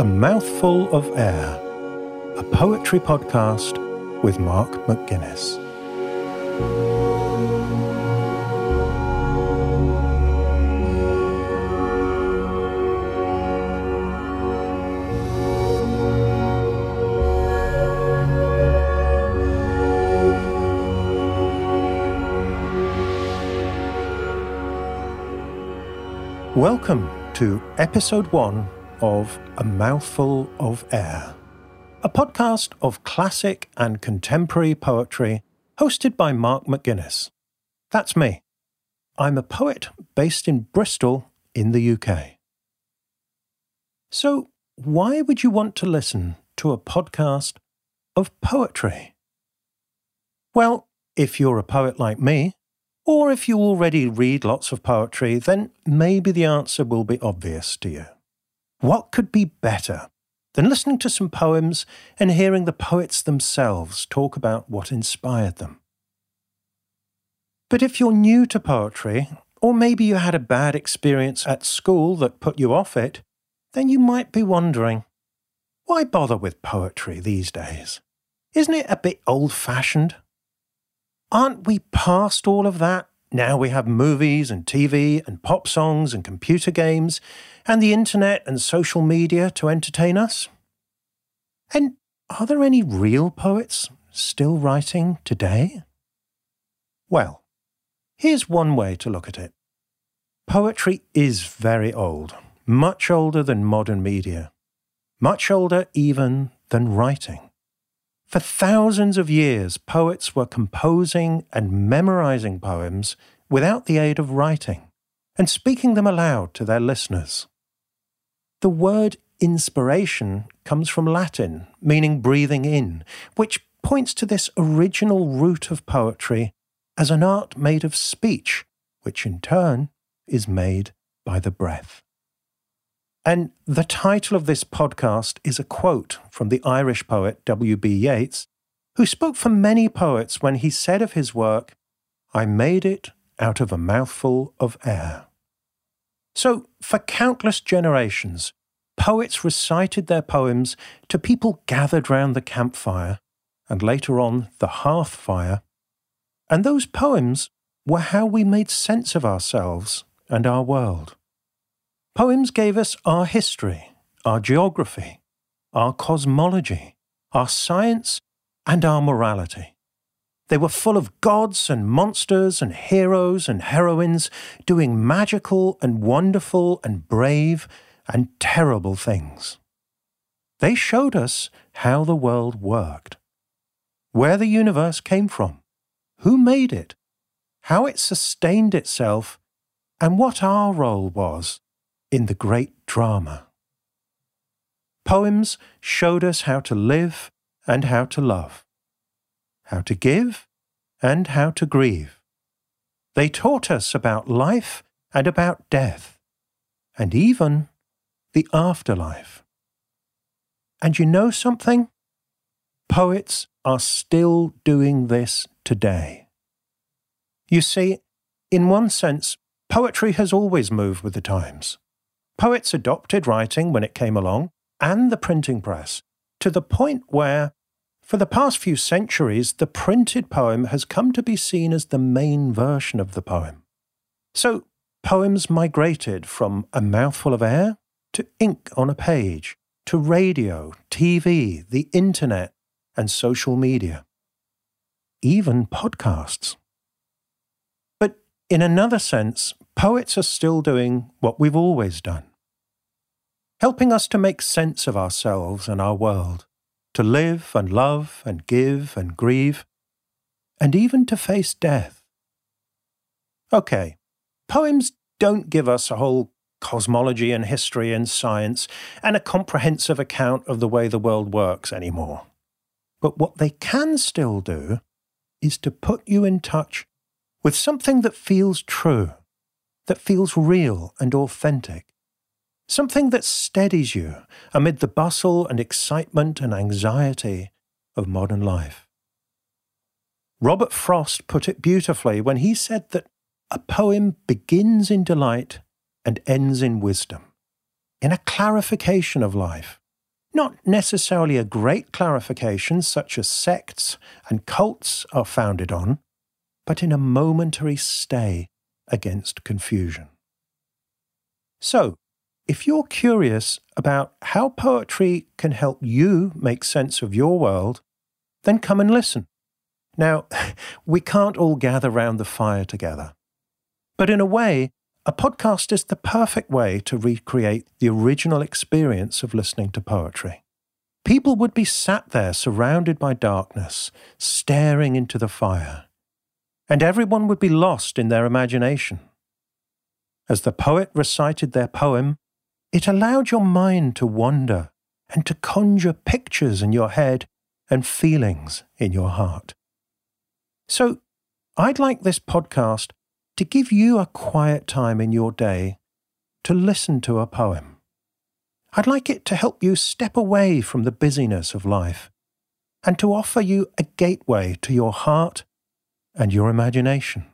A Mouthful of Air, a poetry podcast with Mark McGuinness. Welcome to episode one of A Mouthful of Air, a podcast of classic and contemporary poetry hosted by Mark McGuinness. That's me. I'm a poet based in Bristol in the UK. So, why would you want to listen to a podcast of poetry? Well, if you're a poet like me, or if you already read lots of poetry, then maybe the answer will be obvious to you. What could be better than listening to some poems and hearing the poets themselves talk about what inspired them? But if you're new to poetry, or maybe you had a bad experience at school that put you off it, then you might be wondering why bother with poetry these days? Isn't it a bit old fashioned? Aren't we past all of that now we have movies and TV and pop songs and computer games and the internet and social media to entertain us. And are there any real poets still writing today? Well, here's one way to look at it. Poetry is very old, much older than modern media, much older even than writing. For thousands of years, poets were composing and memorizing poems without the aid of writing and speaking them aloud to their listeners. The word inspiration comes from Latin, meaning breathing in, which points to this original root of poetry as an art made of speech, which in turn is made by the breath. And the title of this podcast is a quote from the Irish poet W.B. Yeats, who spoke for many poets when he said of his work, I made it out of a mouthful of air. So, for countless generations, poets recited their poems to people gathered round the campfire, and later on the hearth fire. And those poems were how we made sense of ourselves and our world. Poems gave us our history, our geography, our cosmology, our science, and our morality. They were full of gods and monsters and heroes and heroines doing magical and wonderful and brave and terrible things. They showed us how the world worked, where the universe came from, who made it, how it sustained itself, and what our role was in the great drama. Poems showed us how to live and how to love, how to give and how to grieve. They taught us about life and about death, and even the afterlife. And you know something? Poets are still doing this today. You see, in one sense, poetry has always moved with the times. Poets adopted writing when it came along, and the printing press, to the point where, for the past few centuries, the printed poem has come to be seen as the main version of the poem. So, poems migrated from a mouthful of air to ink on a page, to radio, TV, the internet, and social media. Even podcasts. But in another sense, poets are still doing what we've always done helping us to make sense of ourselves and our world, to live and love and give and grieve, and even to face death. OK, poems don't give us a whole cosmology and history and science and a comprehensive account of the way the world works anymore. But what they can still do is to put you in touch with something that feels true, that feels real and authentic something that steadies you amid the bustle and excitement and anxiety of modern life. Robert Frost put it beautifully when he said that a poem begins in delight and ends in wisdom, in a clarification of life, Not necessarily a great clarification such as sects and cults are founded on, but in a momentary stay against confusion. So, if you're curious about how poetry can help you make sense of your world, then come and listen. Now, we can't all gather round the fire together. But in a way, a podcast is the perfect way to recreate the original experience of listening to poetry. People would be sat there surrounded by darkness, staring into the fire, and everyone would be lost in their imagination. As the poet recited their poem, it allowed your mind to wander and to conjure pictures in your head and feelings in your heart. So, I'd like this podcast to give you a quiet time in your day to listen to a poem. I'd like it to help you step away from the busyness of life and to offer you a gateway to your heart and your imagination.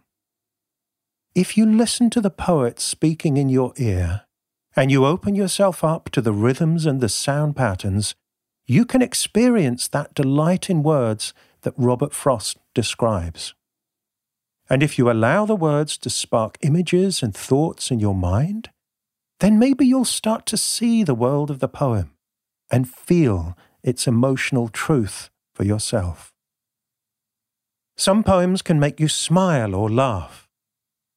If you listen to the poet speaking in your ear, and you open yourself up to the rhythms and the sound patterns, you can experience that delight in words that Robert Frost describes. And if you allow the words to spark images and thoughts in your mind, then maybe you'll start to see the world of the poem and feel its emotional truth for yourself. Some poems can make you smile or laugh.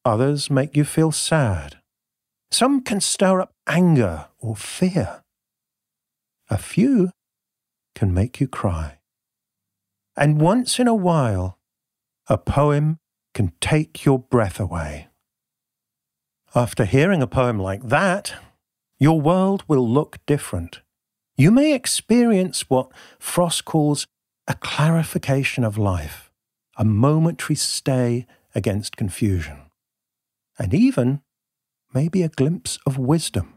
Others make you feel sad. Some can stir up anger or fear. A few can make you cry. And once in a while, a poem can take your breath away. After hearing a poem like that, your world will look different. You may experience what Frost calls a clarification of life, a momentary stay against confusion and even maybe a glimpse of wisdom.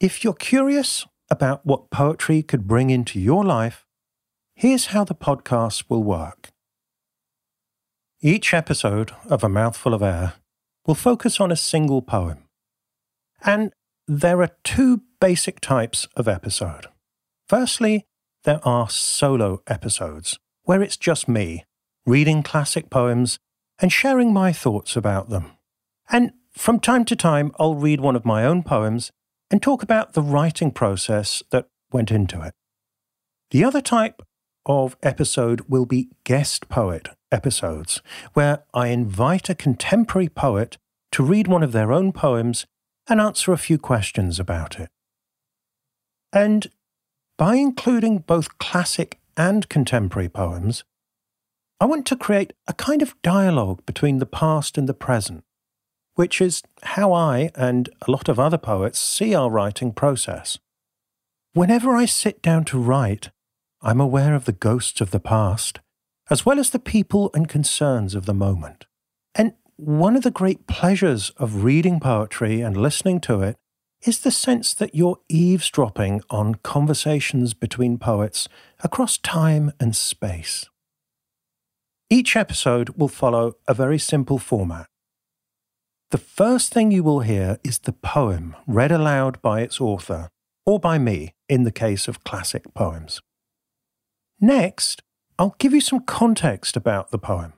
If you're curious about what poetry could bring into your life, here's how the podcast will work. Each episode of A Mouthful of Air will focus on a single poem. And there are two basic types of episode. Firstly, there are solo episodes, where it's just me, reading classic poems and sharing my thoughts about them. And from time to time, I'll read one of my own poems and talk about the writing process that went into it. The other type of episode will be guest poet episodes, where I invite a contemporary poet to read one of their own poems and answer a few questions about it. And by including both classic and contemporary poems, I want to create a kind of dialogue between the past and the present, which is how I and a lot of other poets see our writing process. Whenever I sit down to write, I'm aware of the ghosts of the past, as well as the people and concerns of the moment. One of the great pleasures of reading poetry and listening to it is the sense that you're eavesdropping on conversations between poets across time and space. Each episode will follow a very simple format. The first thing you will hear is the poem read aloud by its author, or by me in the case of classic poems. Next, I'll give you some context about the poem.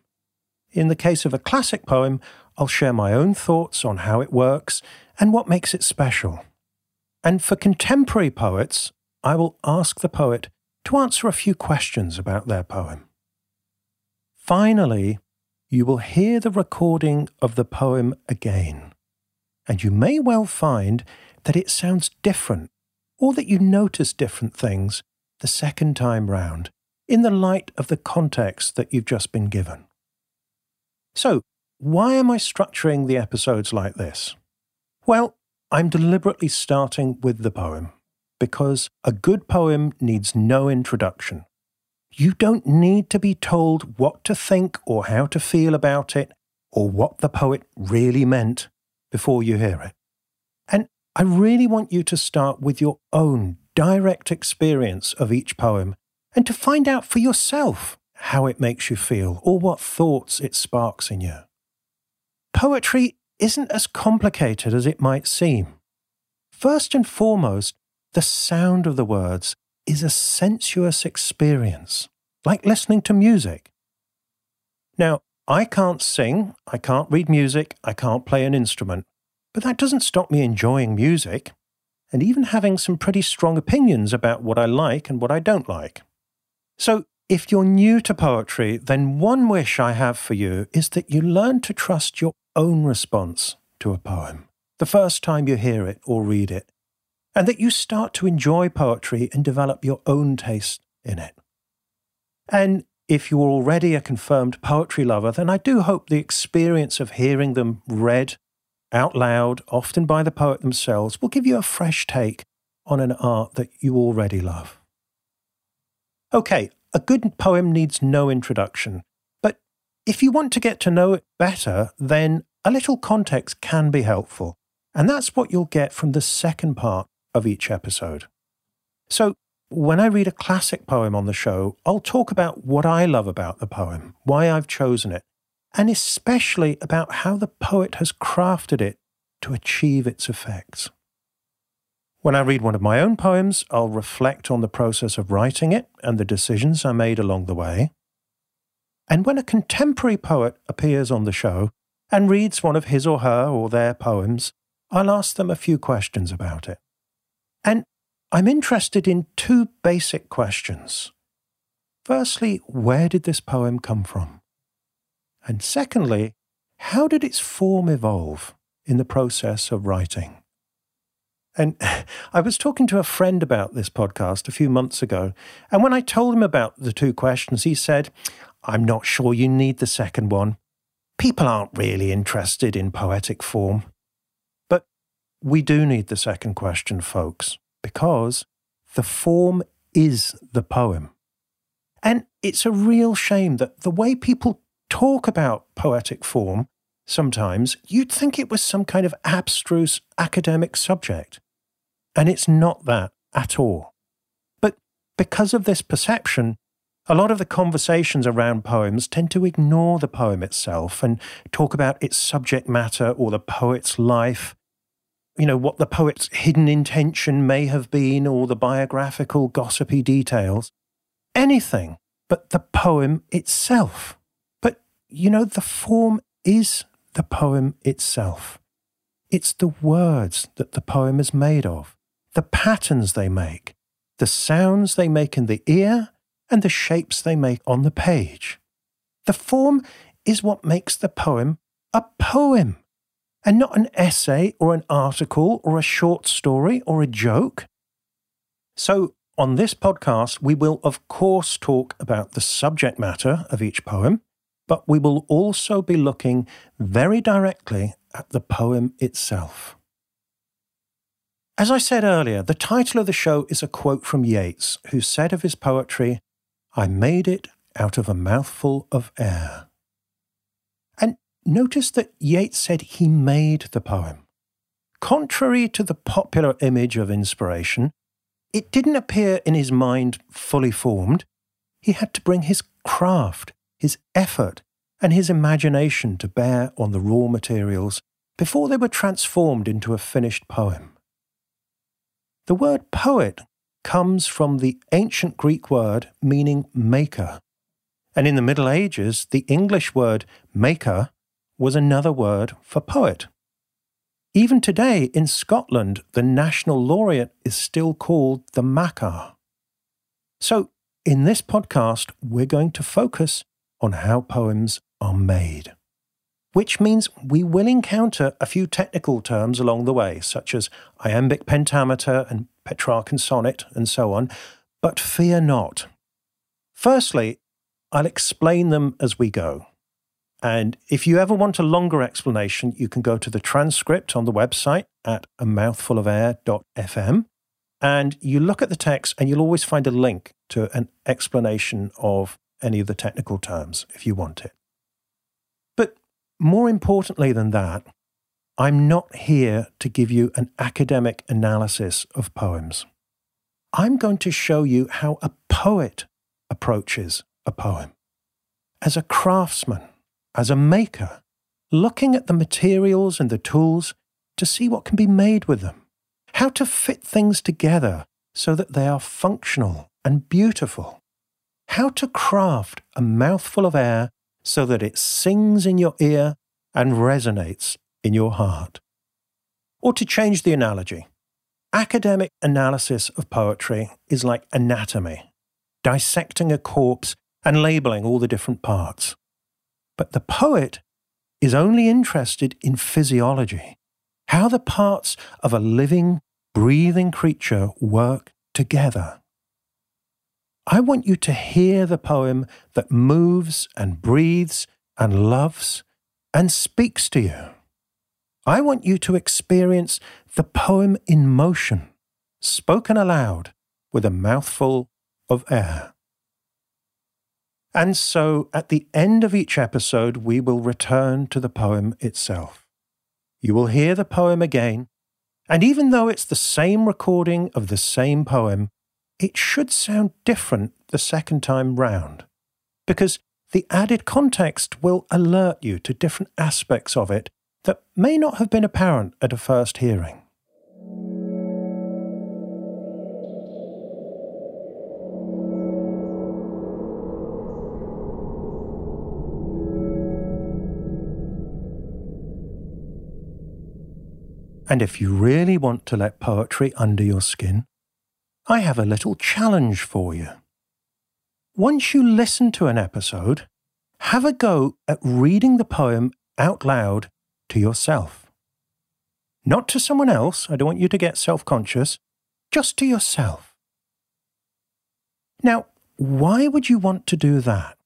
In the case of a classic poem, I'll share my own thoughts on how it works and what makes it special. And for contemporary poets, I will ask the poet to answer a few questions about their poem. Finally, you will hear the recording of the poem again, and you may well find that it sounds different or that you notice different things the second time round in the light of the context that you've just been given. So, why am I structuring the episodes like this? Well, I'm deliberately starting with the poem because a good poem needs no introduction. You don't need to be told what to think or how to feel about it or what the poet really meant before you hear it. And I really want you to start with your own direct experience of each poem and to find out for yourself how it makes you feel or what thoughts it sparks in you. Poetry isn't as complicated as it might seem. First and foremost, the sound of the words is a sensuous experience, like listening to music. Now, I can't sing, I can't read music, I can't play an instrument, but that doesn't stop me enjoying music and even having some pretty strong opinions about what I like and what I don't like. So, if you're new to poetry, then one wish I have for you is that you learn to trust your own response to a poem the first time you hear it or read it, and that you start to enjoy poetry and develop your own taste in it. And if you're already a confirmed poetry lover, then I do hope the experience of hearing them read out loud, often by the poet themselves, will give you a fresh take on an art that you already love. Okay, a good poem needs no introduction, but if you want to get to know it better, then a little context can be helpful, and that's what you'll get from the second part of each episode. So, when I read a classic poem on the show, I'll talk about what I love about the poem, why I've chosen it, and especially about how the poet has crafted it to achieve its effects. When I read one of my own poems, I'll reflect on the process of writing it and the decisions I made along the way. And when a contemporary poet appears on the show and reads one of his or her or their poems, I'll ask them a few questions about it. And I'm interested in two basic questions. Firstly, where did this poem come from? And secondly, how did its form evolve in the process of writing? And I was talking to a friend about this podcast a few months ago, and when I told him about the two questions, he said, I'm not sure you need the second one. People aren't really interested in poetic form. But we do need the second question, folks, because the form is the poem. And it's a real shame that the way people talk about poetic form, sometimes you'd think it was some kind of abstruse academic subject. And it's not that at all. But because of this perception, a lot of the conversations around poems tend to ignore the poem itself and talk about its subject matter or the poet's life, you know, what the poet's hidden intention may have been, or the biographical, gossipy details. Anything but the poem itself But, you know, the form is the poem itself. It's the words that the poem is made of, the patterns they make, the sounds they make in the ear, and the shapes they make on the page. The form is what makes the poem a poem, and not an essay or an article or a short story or a joke. So, on this podcast, we will, of course, talk about the subject matter of each poem but we will also be looking very directly at the poem itself. As I said earlier, the title of the show is a quote from Yeats, who said of his poetry, I made it out of a mouthful of air. And notice that Yeats said he made the poem. Contrary to the popular image of inspiration, it didn't appear in his mind fully formed. He had to bring his craft, his effort, and his imagination to bear on the raw materials before they were transformed into a finished poem. The word poet comes from the ancient Greek word meaning maker, and in the Middle Ages, the English word maker was another word for poet. Even today in Scotland, the national laureate is still called the Makar. So, in this podcast, we're going to focus on how poems are made. Which means we will encounter a few technical terms along the way, such as iambic pentameter and Petrarchan sonnet and so on, but fear not. Firstly, I'll explain them as we go. And if you ever want a longer explanation, you can go to the transcript on the website at a mouthfulofair.fm and you look at the text and you'll always find a link to an explanation of any of the technical terms if you want it. But more importantly than that, I'm not here to give you an academic analysis of poems. I'm going to show you how a poet approaches a poem. As a craftsman, as a maker, looking at the materials and the tools to see what can be made with them, how to fit things together so that they are functional and beautiful, how to craft a mouthful of air so that it sings in your ear and resonates in your heart. Or to change the analogy, academic analysis of poetry is like anatomy, dissecting a corpse and labeling all the different parts. But the poet is only interested in physiology, how the parts of a living, breathing creature work together. I want you to hear the poem that moves and breathes and loves and speaks to you. I want you to experience the poem in motion, spoken aloud with a mouthful of air. And so, at the end of each episode, we will return to the poem itself. You will hear the poem again, and even though it's the same recording of the same poem, it should sound different the second time round, because the added context will alert you to different aspects of it that may not have been apparent at a first hearing. And if you really want to let poetry under your skin, I have a little challenge for you. Once you listen to an episode, have a go at reading the poem out loud to yourself. Not to someone else, I don't want you to get self conscious, just to yourself. Now, why would you want to do that?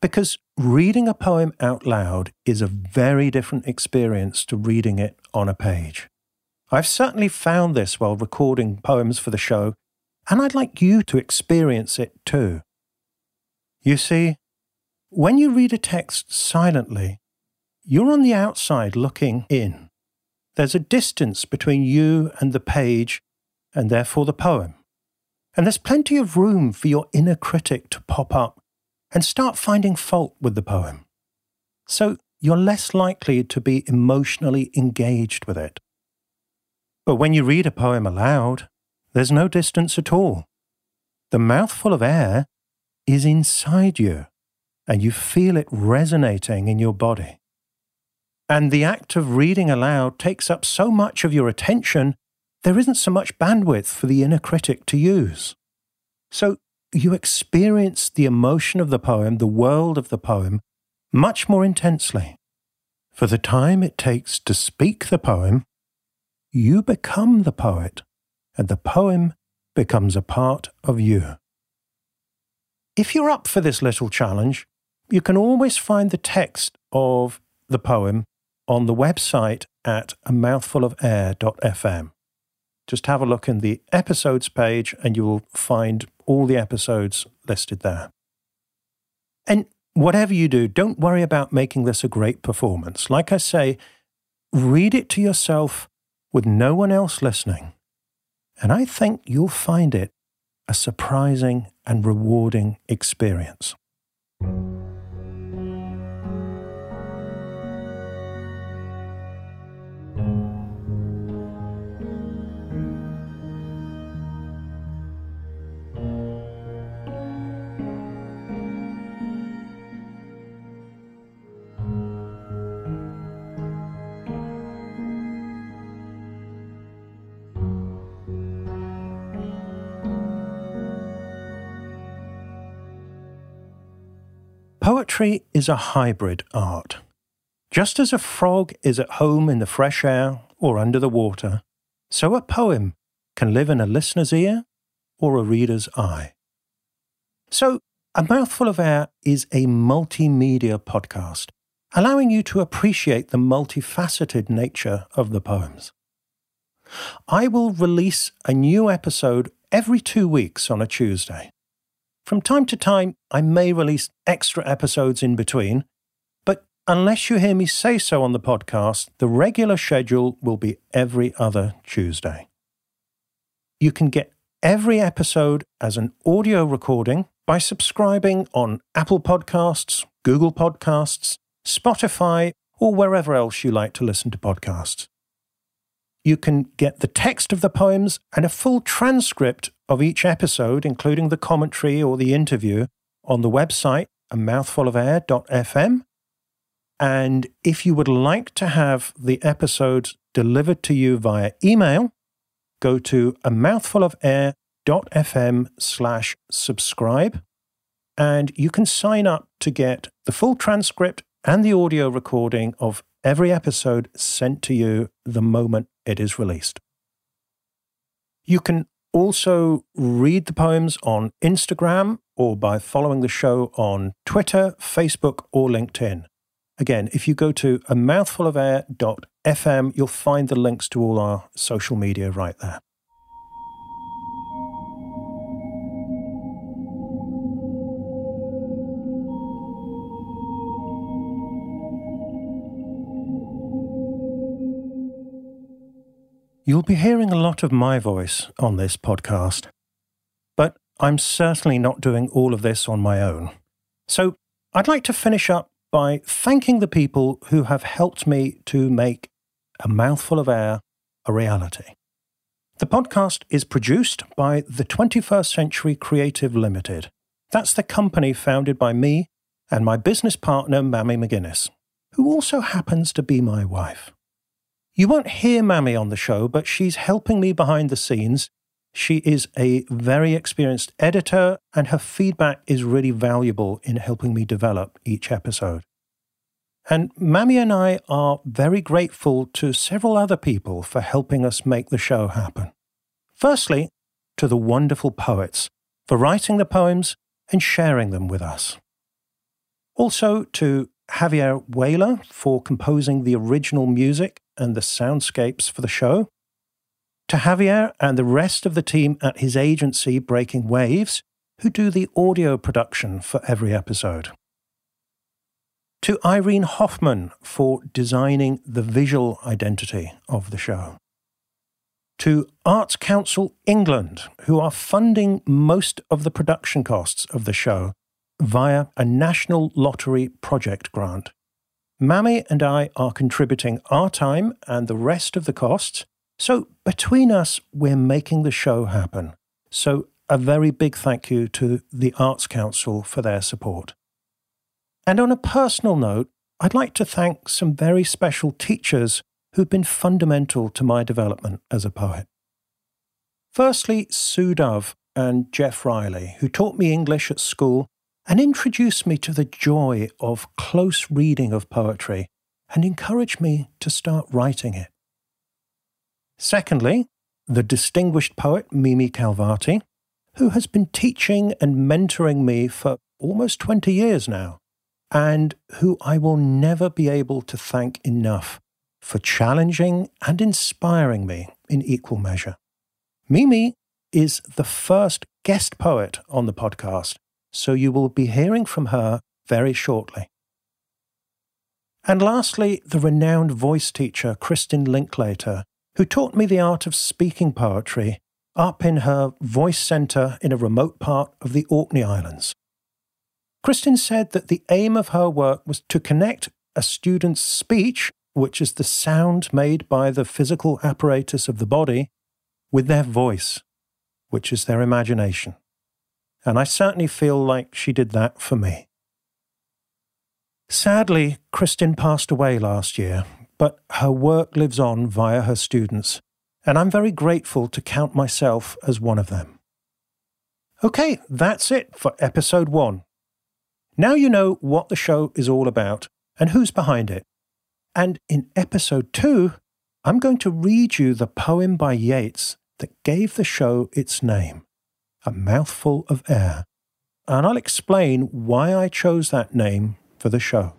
Because reading a poem out loud is a very different experience to reading it on a page. I've certainly found this while recording poems for the show, and I'd like you to experience it too. You see, when you read a text silently, you're on the outside looking in. There's a distance between you and the page, and therefore the poem. And there's plenty of room for your inner critic to pop up and start finding fault with the poem. So you're less likely to be emotionally engaged with it. But when you read a poem aloud, there's no distance at all. The mouthful of air is inside you, and you feel it resonating in your body. And the act of reading aloud takes up so much of your attention, there isn't so much bandwidth for the inner critic to use. So you experience the emotion of the poem, the world of the poem, much more intensely. For the time it takes to speak the poem, you become the poet, and the poem becomes a part of you. If you're up for this little challenge, you can always find the text of the poem on the website at a mouthfulofair.fm. Just have a look in the episodes page and you will find all the episodes listed there. And whatever you do, don't worry about making this a great performance. Like I say, read it to yourself with no one else listening. And I think you'll find it a surprising and rewarding experience. Poetry is a hybrid art. Just as a frog is at home in the fresh air or under the water, so a poem can live in a listener's ear or a reader's eye. So, A Mouthful of Air is a multimedia podcast, allowing you to appreciate the multifaceted nature of the poems. I will release a new episode every two weeks on a Tuesday. From time to time, I may release extra episodes in between, but unless you hear me say so on the podcast, the regular schedule will be every other Tuesday. You can get every episode as an audio recording by subscribing on Apple Podcasts, Google Podcasts, Spotify, or wherever else you like to listen to podcasts. You can get the text of the poems and a full transcript of each episode, including the commentary or the interview, on the website, a mouthfulofair.fm. And if you would like to have the episodes delivered to you via email, go to a mouthfulofair.fm slash subscribe and you can sign up to get the full transcript and the audio recording of every episode sent to you the moment it is released. You can also read the poems on Instagram or by following the show on Twitter, Facebook, or LinkedIn. Again, if you go to a mouthfulofair.fm, you'll find the links to all our social media right there. You'll be hearing a lot of my voice on this podcast, but I'm certainly not doing all of this on my own. So I'd like to finish up by thanking the people who have helped me to make A Mouthful of Air a reality. The podcast is produced by the 21st Century Creative Limited. That's the company founded by me and my business partner, Mammy McGuinness, who also happens to be my wife. You won't hear Mammy on the show, but she's helping me behind the scenes. She is a very experienced editor, and her feedback is really valuable in helping me develop each episode. And Mammy and I are very grateful to several other people for helping us make the show happen. Firstly, to the wonderful poets for writing the poems and sharing them with us. Also to Javier Weyler for composing the original music and the soundscapes for the show, to Javier and the rest of the team at his agency Breaking Waves, who do the audio production for every episode. To Irene Hoffman for designing the visual identity of the show. To Arts Council England, who are funding most of the production costs of the show via a National Lottery project grant. Mammy and I are contributing our time and the rest of the costs. So between us, we're making the show happen. So a very big thank you to the Arts Council for their support. And on a personal note, I'd like to thank some very special teachers who've been fundamental to my development as a poet. Firstly, Sue Dove and Jeff Riley, who taught me English at school and introduced me to the joy of close reading of poetry and encouraged me to start writing it. Secondly, the distinguished poet Mimi Khalvati, who has been teaching and mentoring me for almost 20 years now, and who I will never be able to thank enough for challenging and inspiring me in equal measure. Mimi is the first guest poet on the podcast so you will be hearing from her very shortly. And lastly, the renowned voice teacher Kristin Linklater, who taught me the art of speaking poetry up in her voice centre in a remote part of the Orkney Islands. Kristin said that the aim of her work was to connect a student's speech, which is the sound made by the physical apparatus of the body, with their voice, which is their imagination and I certainly feel like she did that for me. Sadly, Kristin passed away last year, but her work lives on via her students, and I'm very grateful to count myself as one of them. Okay, that's it for episode one. Now you know what the show is all about and who's behind it. And in episode two, I'm going to read you the poem by Yeats that gave the show its name a mouthful of air, and I'll explain why I chose that name for the show.